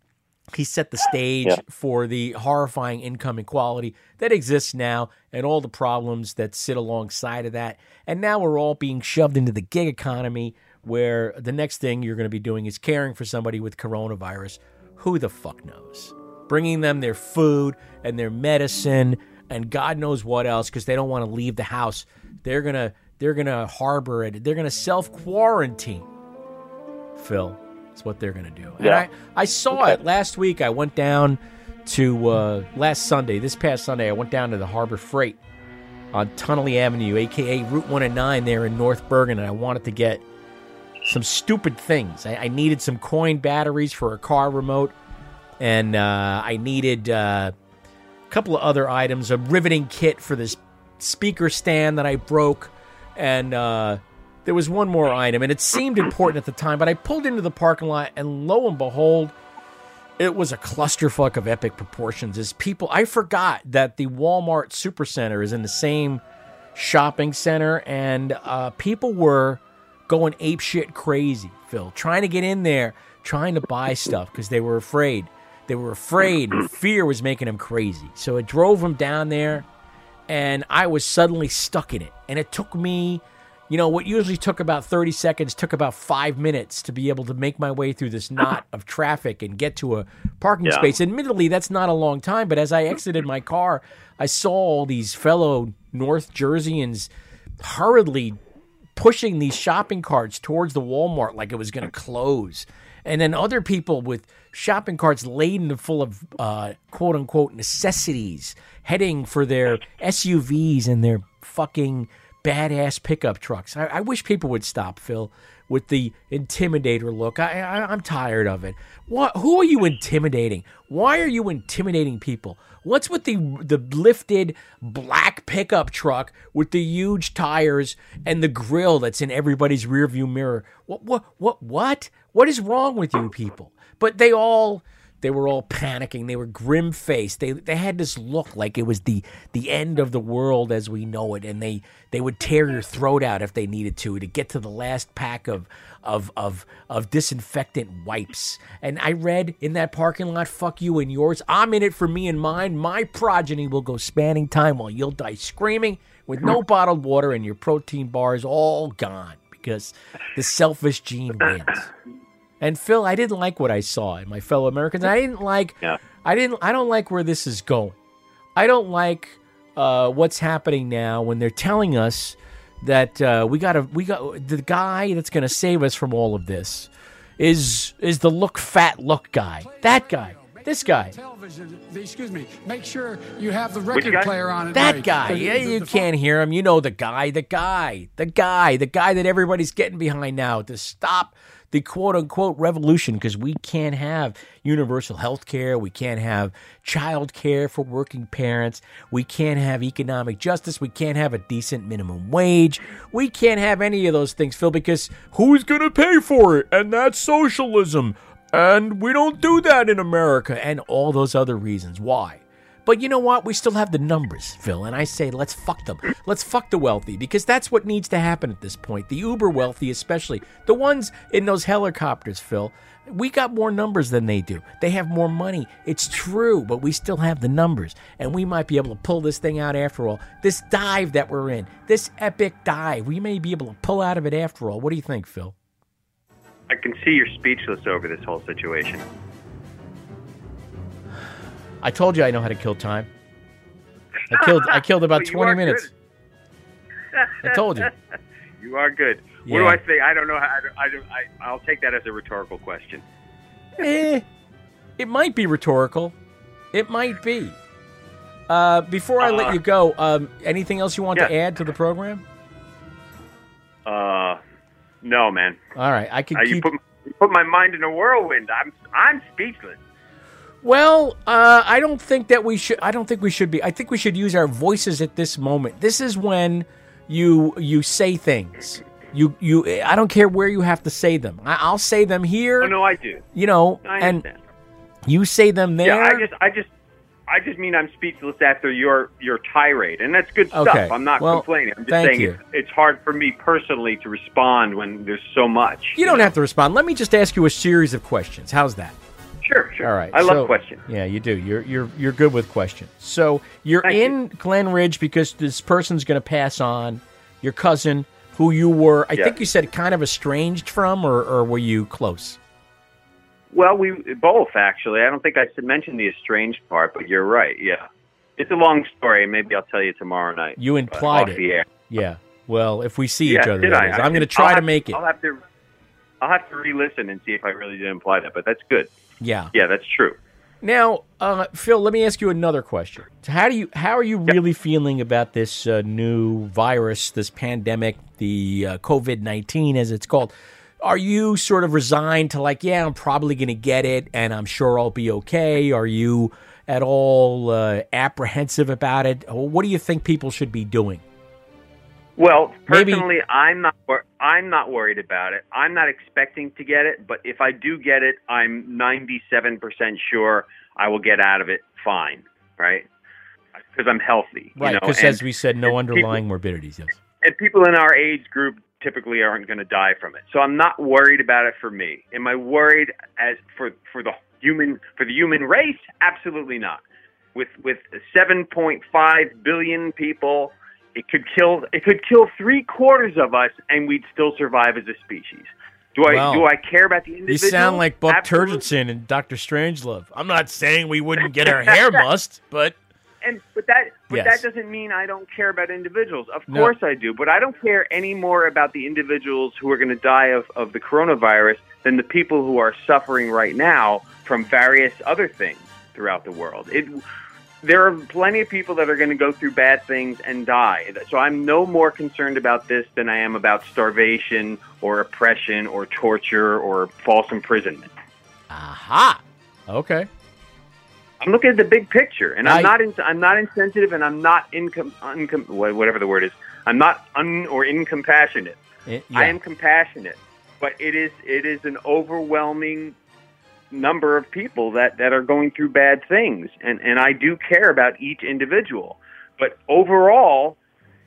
he set the stage Yeah. for the horrifying income inequality that exists now and all the problems that sit alongside of that. And now we're all being shoved into the gig economy where the next thing you're going to be doing is caring for somebody with coronavirus. Who the fuck knows? Bringing them their food and their medicine and God knows what else because they don't want to leave the house. They're going to they're going to harbor it. They're going to self quarantine. Phil. That's what they're going to do. And Yeah. I, I saw it last week. I went down to uh, last Sunday, this past Sunday, I went down to the Harbor Freight on Tonnelle Avenue, aka Route 1 and 9 there in North Bergen, and I wanted to get some stupid things. I, I needed some coin batteries for a car remote, and uh, I needed uh, a couple of other items, a riveting kit for this speaker stand that I broke, and uh, there was one more item, and it seemed important at the time, but I pulled into the parking lot, and lo and behold, it was a clusterfuck of epic proportions. As people, I forgot that the Walmart Supercenter is in the same shopping center, and uh, people were going apeshit crazy, Phil, trying to get in there, trying to buy stuff because they were afraid. They were afraid, fear was making them crazy. So it drove them down there, and I was suddenly stuck in it. And it took me, you know, what usually took about 30 seconds took about five minutes to be able to make my way through this knot of traffic and get to a parking Yeah. space. Admittedly, that's not a long time, but as I exited my car, I saw all these fellow North Jerseyans hurriedly pushing these shopping carts towards the Walmart like it was going to close. And then other people with shopping carts laden full of uh, quote unquote necessities heading for their SUVs and their fucking badass pickup trucks. I, I wish people would stop, Phil, with the intimidator look. I, I, I'm tired of it. What? Who are you intimidating? Why are you intimidating people? What's with the the lifted black pickup truck with the huge tires and the grill that's in everybody's rearview mirror? What what what what? What is wrong with you people? But they all they were all panicking. They were grim faced. They they had this look like it was the the end of the world as we know it, and they they would tear your throat out if they needed to to get to the last pack of of of of disinfectant wipes. And I read in that parking lot, "Fuck you and yours. I'm in it for me and mine. My progeny will go spanning time while you'll die screaming with no (laughs) bottled water and your protein bars all gone because the selfish gene wins." (laughs) And Phil, I didn't like what I saw in my fellow Americans. I didn't like. I didn't. I don't like where this is going. I don't like uh, what's happening now when they're telling us that uh, we got to. We got the guy that's going to save us from all of this is is the look fat look guy. That guy. This guy. Television, excuse me. Make sure you have the record player on at That night. guy. The- Yeah, the- you the can't hear him. You know the guy, the guy, the guy, the guy that everybody's getting behind now to stop the quote unquote revolution because we can't have universal health care. We can't have child care for working parents. We can't have economic justice. We can't have a decent minimum wage. We can't have any of those things, Phil, because who's going to pay for it? And that's socialism. And we don't do that in America. And all those other reasons. Why? But you know what? We still have the numbers, Phil, and I say let's fuck them. Let's fuck the wealthy because that's what needs to happen at this point. The uber wealthy, especially the ones in those helicopters, Phil. We got more numbers than they do. They have more money. It's true, but we still have the numbers, and we might be able to pull this thing out after all. This dive that we're in, this epic dive, we may be able to pull out of it after all. What do you think, Phil? I can see you're speechless over this whole situation. I told you I know how to kill time. I killed. I killed about (laughs) You twenty minutes. I told you. (laughs) You are good. What do I say? I don't know. How, I, don't- I, don't- I, I'll take that as a rhetorical question. Eh, it might be rhetorical. It might be. Uh, before I let Uh, you go, um, anything else you want to add to the program? Uh, no, man. All right, I can Uh, you keep. put you put my mind in a whirlwind. I'm I'm speechless. Well, uh, I don't think that we should. I don't think we should be. I think we should use our voices at this moment. This is when you you say things. You you. I don't care where you have to say them. I, I'll say them here. Oh no, I do. You know, I and understand. you say them there. Yeah, I just I just I just mean I'm speechless after your your tirade, and that's good stuff. Okay. I'm not Well, complaining. I'm just saying you. It's, it's hard for me personally to respond when there's so much. you don't have to respond. Let me just ask you a series of questions. How's that? Sure, sure. All right. I love so- questions. Yeah, you do. You're you're you're good with questions. So you're in Glen Ridge because this person's going to pass on. Your cousin, who you were, I Yeah. think you said, kind of estranged from, or or were you close? Well, we both actually. I don't think I should mention the estranged part, but you're right. Yeah, it's a long story. Maybe I'll tell you tomorrow night. You implied it. Yeah. Well, if we see yeah, each other, I? I'm going to try I'll to make it. I'll have to. I'll have to re-listen and see if I really did imply that. But that's good. Yeah. Yeah, that's true. Now, uh, Phil, let me ask you another question. So how do you how are you really feeling about this uh, new virus, this pandemic, the uh, COVID nineteen, as it's called? Are you sort of resigned to like, yeah, I'm probably going to get it, and I'm sure I'll be okay? Are you at all uh, apprehensive about it? What do you think people should be doing? Well, Maybe- personally, I'm not. wor- I'm not worried about it. I'm not expecting to get it, but if I do get it, I'm 97% sure I will get out of it fine, right? Because I'm healthy, Right, know, because as we said, no and people- underlying morbidities. Yes. and people in our age group typically aren't going to die from it. So I'm not worried about it for me. Am I worried as for for the human for the human race? Absolutely not. With with 7.5 billion people, it could kill it could kill three quarters of us, and we'd still survive as a species. Do I Well, do I care about the You sound like Buck Absolutely. Turgidson and Doctor Strangelove. I'm not saying we wouldn't get our hair mussed, but and but that but Yes. that doesn't mean I don't care about individuals. Of No. course I do, but I don't care any more about the individuals who are going to die of, of the coronavirus than the people who are suffering right now from various other things throughout the world. It there are plenty of people that are going to go through bad things and die. So I'm no more concerned about this than I am about starvation or oppression or torture or false imprisonment. aha. Okay. I'm looking at the big picture, and I'm not in, I'm not insensitive, and I'm not incom, uncom, whatever the word is. I'm not un or incompassionate. It- I am compassionate, but it is it is an overwhelming number of people that that are going through bad things, and and I do care about each individual. But overall,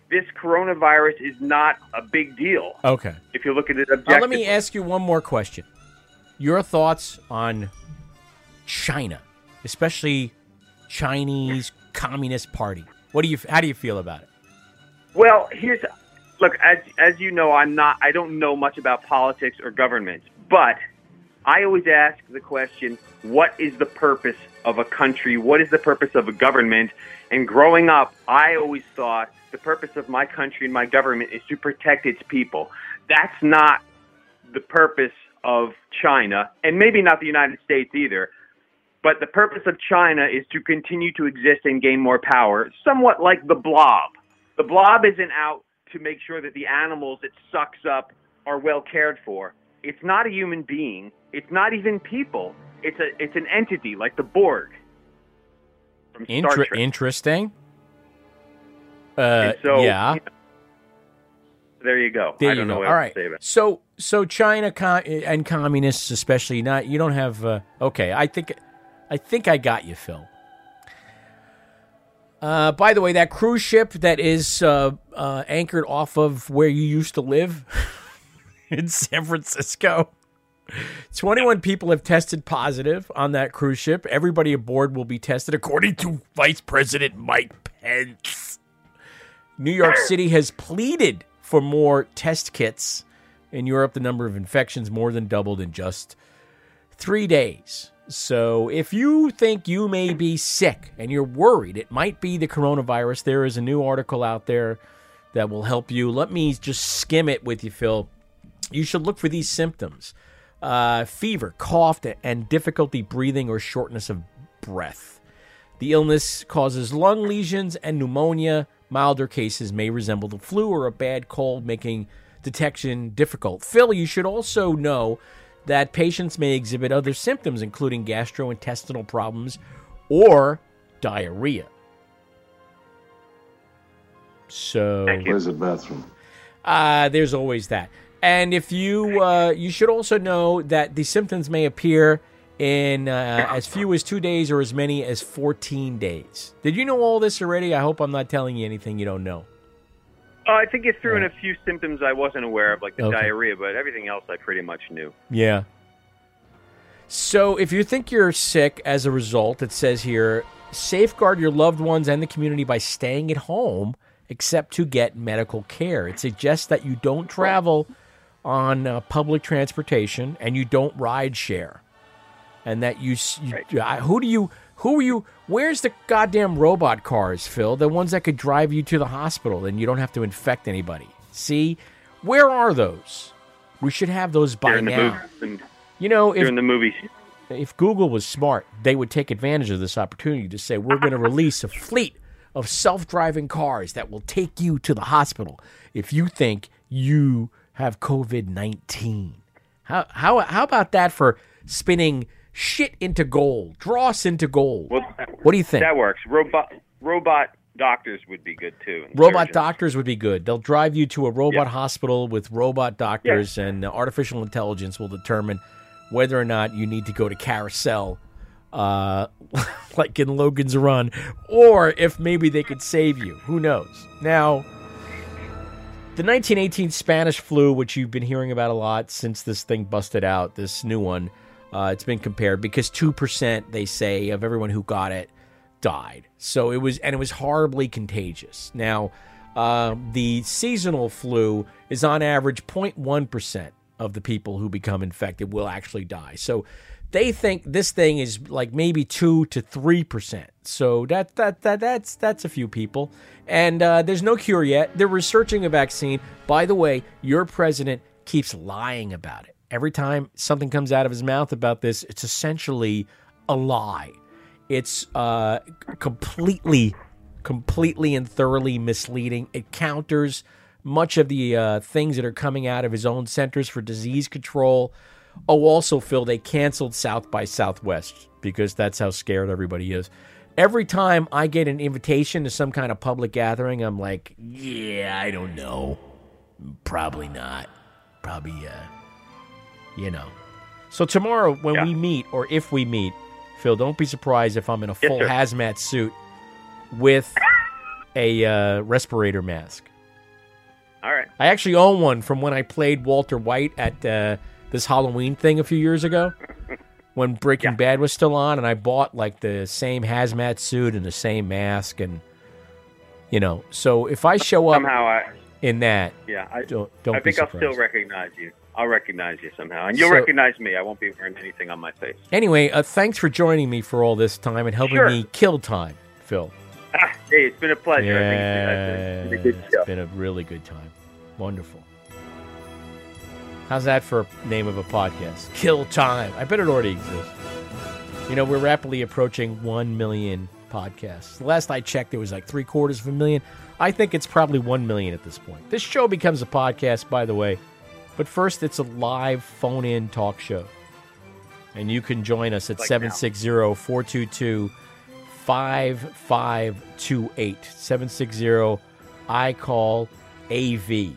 this coronavirus is not a big deal Okay. if you look at it Now, let me ask you one more question. Your thoughts on China, especially Chinese Communist Party. What do you? How do you feel about it? Well, here's look as as you know, I'm not I don't know much about politics or government, but I always ask the question, what is the purpose of a country? What is the purpose of a government? And growing up, I always thought the purpose of my country and my government is to protect its people. That's not the purpose of China, and maybe not the United States either. But the purpose of China is to continue to exist and gain more power, somewhat like the blob. The blob isn't out to make sure that the animals it sucks up are well cared for. It's not a human being. It's not even people. It's a it's an entity like the Borg. From Star Inter- Trek. interesting. Uh, so, yeah. you know, there you go. There I you don't go. All right. to say about it. So, so China co- and communists, especially not. You don't have. Uh, okay, I think, I think I got you, Phil. Uh, by the way, that cruise ship that is uh, uh, anchored off of where you used to live (laughs) (laughs) in San Francisco. 21 people have tested positive on that cruise ship. Everybody aboard will be tested, according to Vice President Mike Pence. New York City has pleaded for more test kits. In Europe, the number of infections more than doubled in just three days. So, if you think you may be sick and you're worried it might be the coronavirus, there is a new article out there that will help you. Let me just skim it with you, Phil. You should look for these symptoms uh, fever, cough, and difficulty breathing or shortness of breath. The illness causes lung lesions and pneumonia. Milder cases may resemble the flu or a bad cold, making detection difficult. Phil, you should also know that patients may exhibit other symptoms, including gastrointestinal problems or diarrhea. So, Where's the bathroom? uh, there's always that. And if you, uh, you should also know that the symptoms may appear in uh, as few as two days or as many as 14 days. Did you know all this already? I hope I'm not telling you anything you don't know. Oh, I think you threw in a few symptoms I wasn't aware of, like the Okay. diarrhea, but everything else I pretty much knew. Yeah. So if you think you're sick as a result, it says here safeguard your loved ones and the community by staying at home except to get medical care. It suggests that you don't travel on uh, public transportation and you don't ride share. And that you, you I- who do you who are you where's the goddamn robot cars, Phil? The ones that could drive you to the hospital and you don't have to infect anybody. See? Where are those? We should have those by now. You know, if in the movies. if Google was smart, they would take advantage of this opportunity to say we're going to release a fleet of self-driving cars that will take you to the hospital if you think you have COVID-19. How how how about that for spinning shit into gold, dross into gold? Well, what do you think? That works. Robot robot doctors would be good too. Robot surgeons. doctors would be good. They'll drive you to a robot hospital with robot doctors, and uh, artificial intelligence will determine whether or not you need to go to carousel, uh, (laughs) like in Logan's Run, or if maybe they could save you. Who knows? Now, the 1918 Spanish flu, which you've been hearing about a lot since this thing busted out, this new one, uh, it's been compared because 2%, they say, of everyone who got it died. So it was, and it was horribly contagious. Now, uh, the seasonal flu is on average 0.1% of the people who become infected will actually die. So they think this thing is like maybe two to three percent. So that that that that's that's a few people, and uh, there's no cure yet. They're researching a vaccine. By the way, your president keeps lying about it. Every time something comes out of his mouth about this, it's essentially a lie. It's uh, completely, completely and thoroughly misleading. It counters much of the uh, things that are coming out of his own Centers for Disease Control. Oh, also, Phil, they canceled South by Southwest because that's how scared everybody is. Every time I get an invitation to some kind of public gathering, I'm like, yeah, I don't know. Probably not. Probably, uh, you know. So tomorrow, when we meet, or if we meet, Phil, don't be surprised if I'm in a full sir. hazmat suit with a uh, respirator mask. All right. I actually own one from when I played Walter White at uh, this Halloween thing a few years ago (laughs) when Breaking Bad was still on, and I bought like the same hazmat suit and the same mask, and you know. So if I show up Somehow I in that, yeah I don't, don't I think I'll still recognize you. I'll recognize you somehow, and you'll So- recognize me. I won't be wearing anything on my face. Anyway, uh, thanks for joining me for all this time and helping Sure. me kill time, Phil. Ah, hey, it's been a pleasure. Yeah, I think it's been a good show. it's been a really good time. Wonderful. How's that for a name of a podcast? Kill Time. I bet it already exists. You know, we're rapidly approaching 1 million podcasts. Last I checked, it was like three quarters of a million. I think it's probably 1 million at this point. This show becomes a podcast, by the way. But first, it's a live phone in talk show. And you can join us at Like 760 422 5528. 760 I call AV.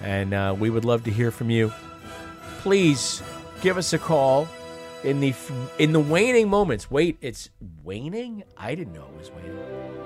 And uh, we would love to hear from you. Please give us a call in the in the waning moments. Wait, it's waning? I didn't know it was waning.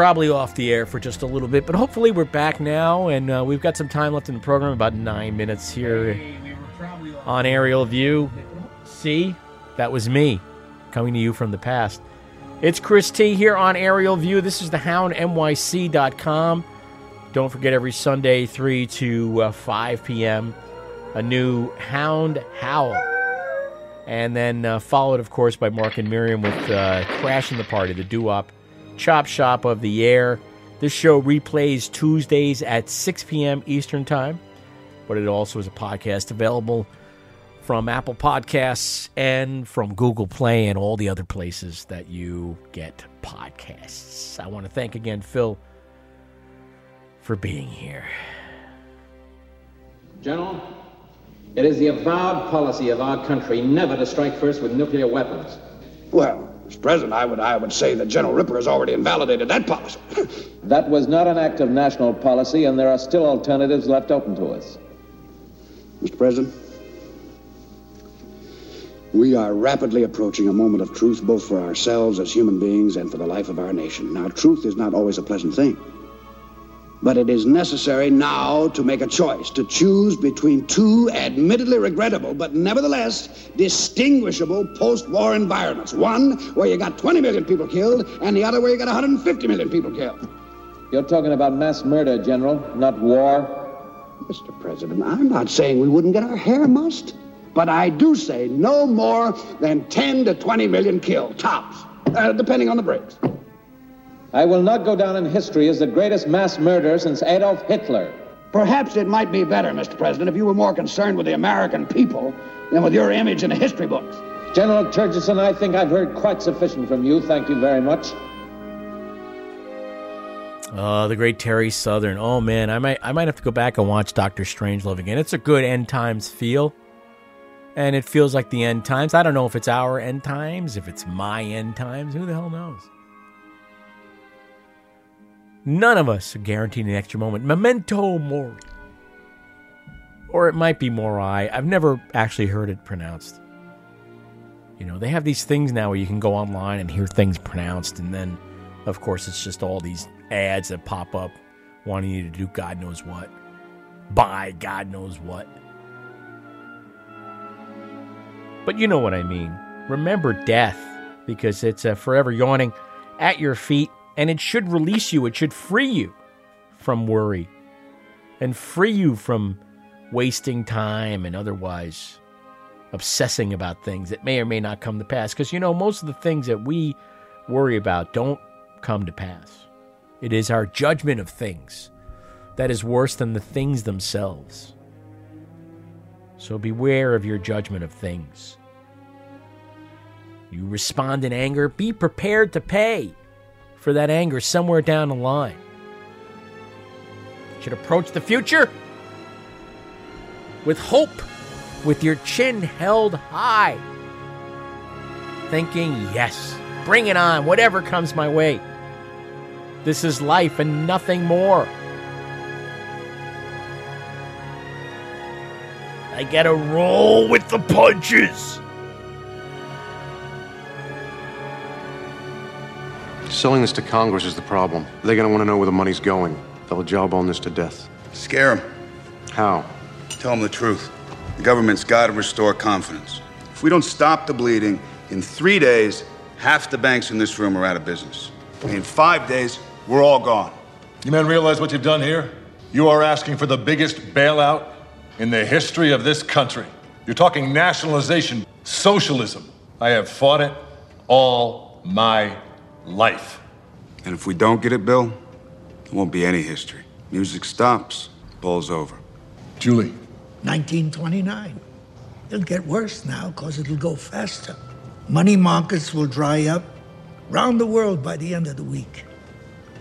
Probably off the air for just a little bit, but hopefully we're back now, and uh, we've got some time left in the program, about nine minutes here on Aerial View. See, that was me coming to you from the past. It's Chris T here on Aerial View. This is the houndnyc.com. Don't forget every Sunday, 3 to uh, 5 p.m., a new Hound Howl. And then uh, followed, of course, by Mark and Miriam with uh, Crashing the Party, the doo wop chop shop of the air. This show replays Tuesdays at 6 p.m. Eastern Time, but it also is a podcast available from Apple Podcasts and from Google Play and all the other places that you get podcasts. I want to thank again Phil for being here. General, it is the avowed policy of our country never to strike first with nuclear weapons. Well, Mr. President, I would, I would say that General Ripper has already invalidated that policy. (laughs) That was not an act of national policy, and there are still alternatives left open to us. Mr. President, we are rapidly approaching a moment of truth, both for ourselves as human beings and for the life of our nation. Now, truth is not always a pleasant thing. But it is necessary now to make a choice, to choose between two admittedly regrettable, but nevertheless distinguishable post war environments. One where you got 20 million people killed, and the other where you got 150 million people killed. You're talking about mass murder, General, not war. Mr. President, I'm not saying we wouldn't get our hair mussed, but I do say no more than 10 to 20 million killed, tops, uh, depending on the breaks. I will not go down in history as the greatest mass murderer since Adolf Hitler. Perhaps it might be better, Mr. President, if you were more concerned with the American people than with your image in the history books. General Turgidson, I think I've heard quite sufficient from you. Thank you very much. Oh, the great Terry Southern. Oh man, I might I might have to go back and watch Doctor Strangelove again. It's a good end times feel. And it feels like the end times. I don't know if it's our end times, if it's my end times. Who the hell knows? None of us are guaranteed an extra moment. Memento mori. Or it might be mori. I've never actually heard it pronounced. You know, they have these things now where you can go online and hear things pronounced, and then, of course, it's just all these ads that pop up wanting you to do God knows what. Buy God knows what. But you know what I mean. Remember death, because it's uh, forever yawning at your feet, and it should release you. It should free you from worry and free you from wasting time and otherwise obsessing about things that may or may not come to pass. Because, you know, most of the things that we worry about don't come to pass. It is our judgment of things that is worse than the things themselves. So beware of your judgment of things. You respond in anger, be prepared to pay for that anger somewhere down the line. You should approach the future with hope, with your chin held high, thinking, yes, bring it on, whatever comes my way. This is life and nothing more. I gotta roll with the punches. Selling this to Congress is the problem. They're going to want to know where the money's going. They'll jawbone this to death. Scare them. How? Tell them the truth. The government's got to restore confidence. If we don't stop the bleeding, in three days, half the banks in this room are out of business. In five days, we're all gone. You men realize what you've done here? You are asking for the biggest bailout in the history of this country. You're talking nationalization, socialism. I have fought it all my life. And if we don't get it, Bill, there won't be any history. Music stops, ball's over. Julie. 1929. It'll get worse now because it'll go faster. Money markets will dry up round the world by the end of the week.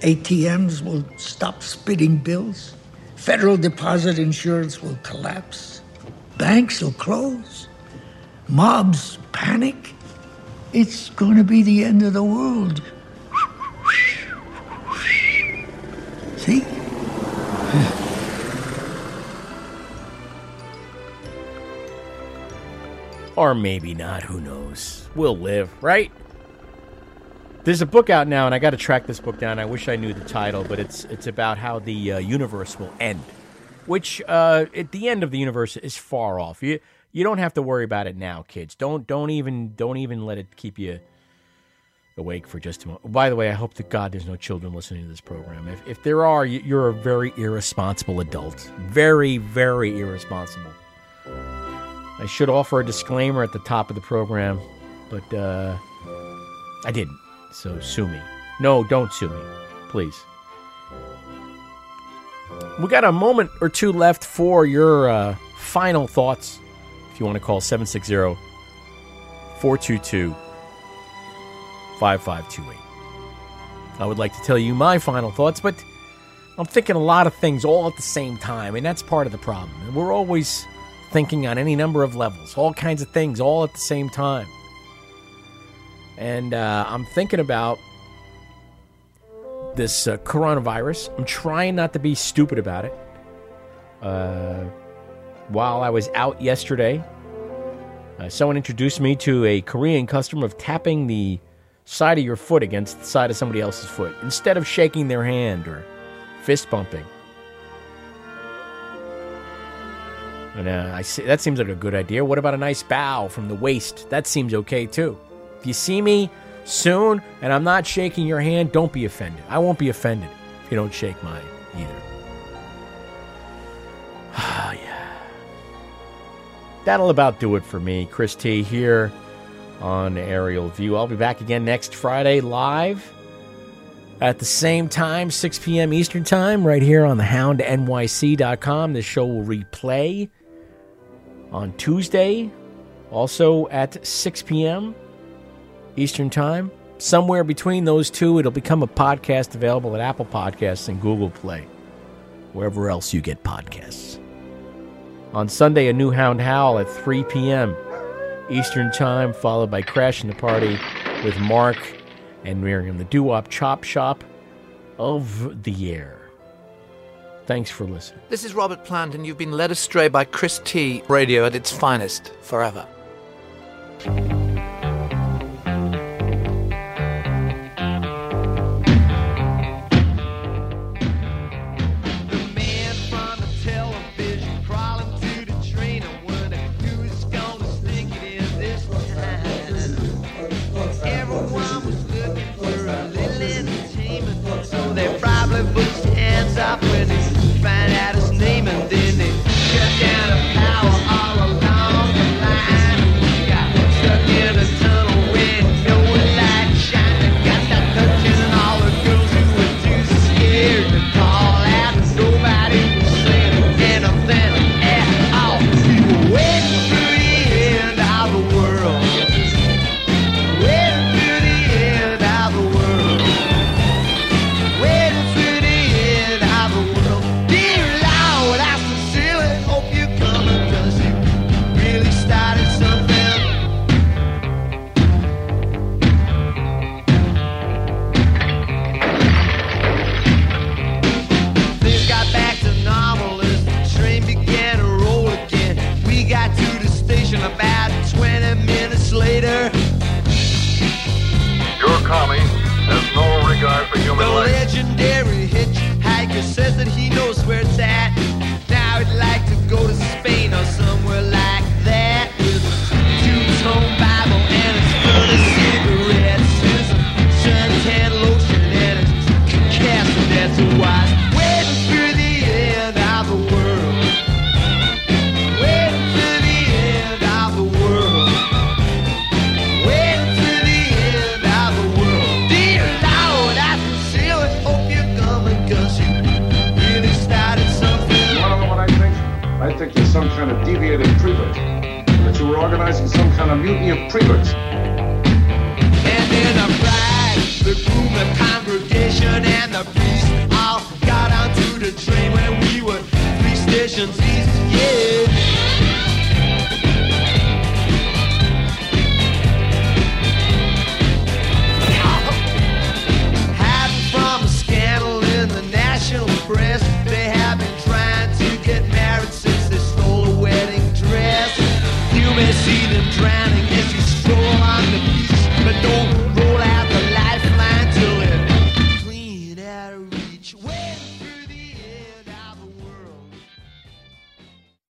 ATMs will stop spitting bills. Federal deposit insurance will collapse. Banks will close. Mobs panic. It's going to be the end of the world. See? (sighs) Or maybe not, who knows? We'll live, right? There's a book out now, and I got to track this book down. I wish I knew the title, but it's it's about how the uh, universe will end, which uh, at the end of the universe is far off. You you don't have to worry about it now, kids. Don't don't even don't even let it keep you awake for just a moment. By the way, I hope to God there's no children listening to this program. If if there are, you- you're a very irresponsible adult. Very very irresponsible. I should offer a disclaimer at the top of the program, but uh, I didn't. So sue me. No, don't sue me, please. We got a moment or two left for your uh, final thoughts. You want to call 760 422 5528. I would like to tell you my final thoughts, but I'm thinking a lot of things all at the same time, and that's part of the problem. And We're always thinking on any number of levels, all kinds of things all at the same time. And uh, I'm thinking about this uh, coronavirus. I'm trying not to be stupid about it. Uh, while I was out yesterday, uh, someone introduced me to a Korean custom of tapping the side of your foot against the side of somebody else's foot instead of shaking their hand or fist bumping. And uh, I see, that seems like a good idea. What about a nice bow from the waist? That seems okay too. If you see me soon and I'm not shaking your hand, don't be offended. I won't be offended if you don't shake mine either. That'll about do it for me. Chris T here on Aerial View. I'll be back again next Friday live at the same time, 6 p.m. Eastern Time, right here on the houndnyc.com. This show will replay on Tuesday, also at 6 p.m. Eastern Time. Somewhere between those two, it'll become a podcast available at Apple Podcasts and Google Play, wherever else you get podcasts. On Sunday, a new Hound Howl at 3 p.m. Eastern Time, followed by Crashing the Party with Mark and Miriam, the doo wop chop shop of the year. Thanks for listening. This is Robert Plant, and you've been led astray by Chris T. Radio at its finest forever.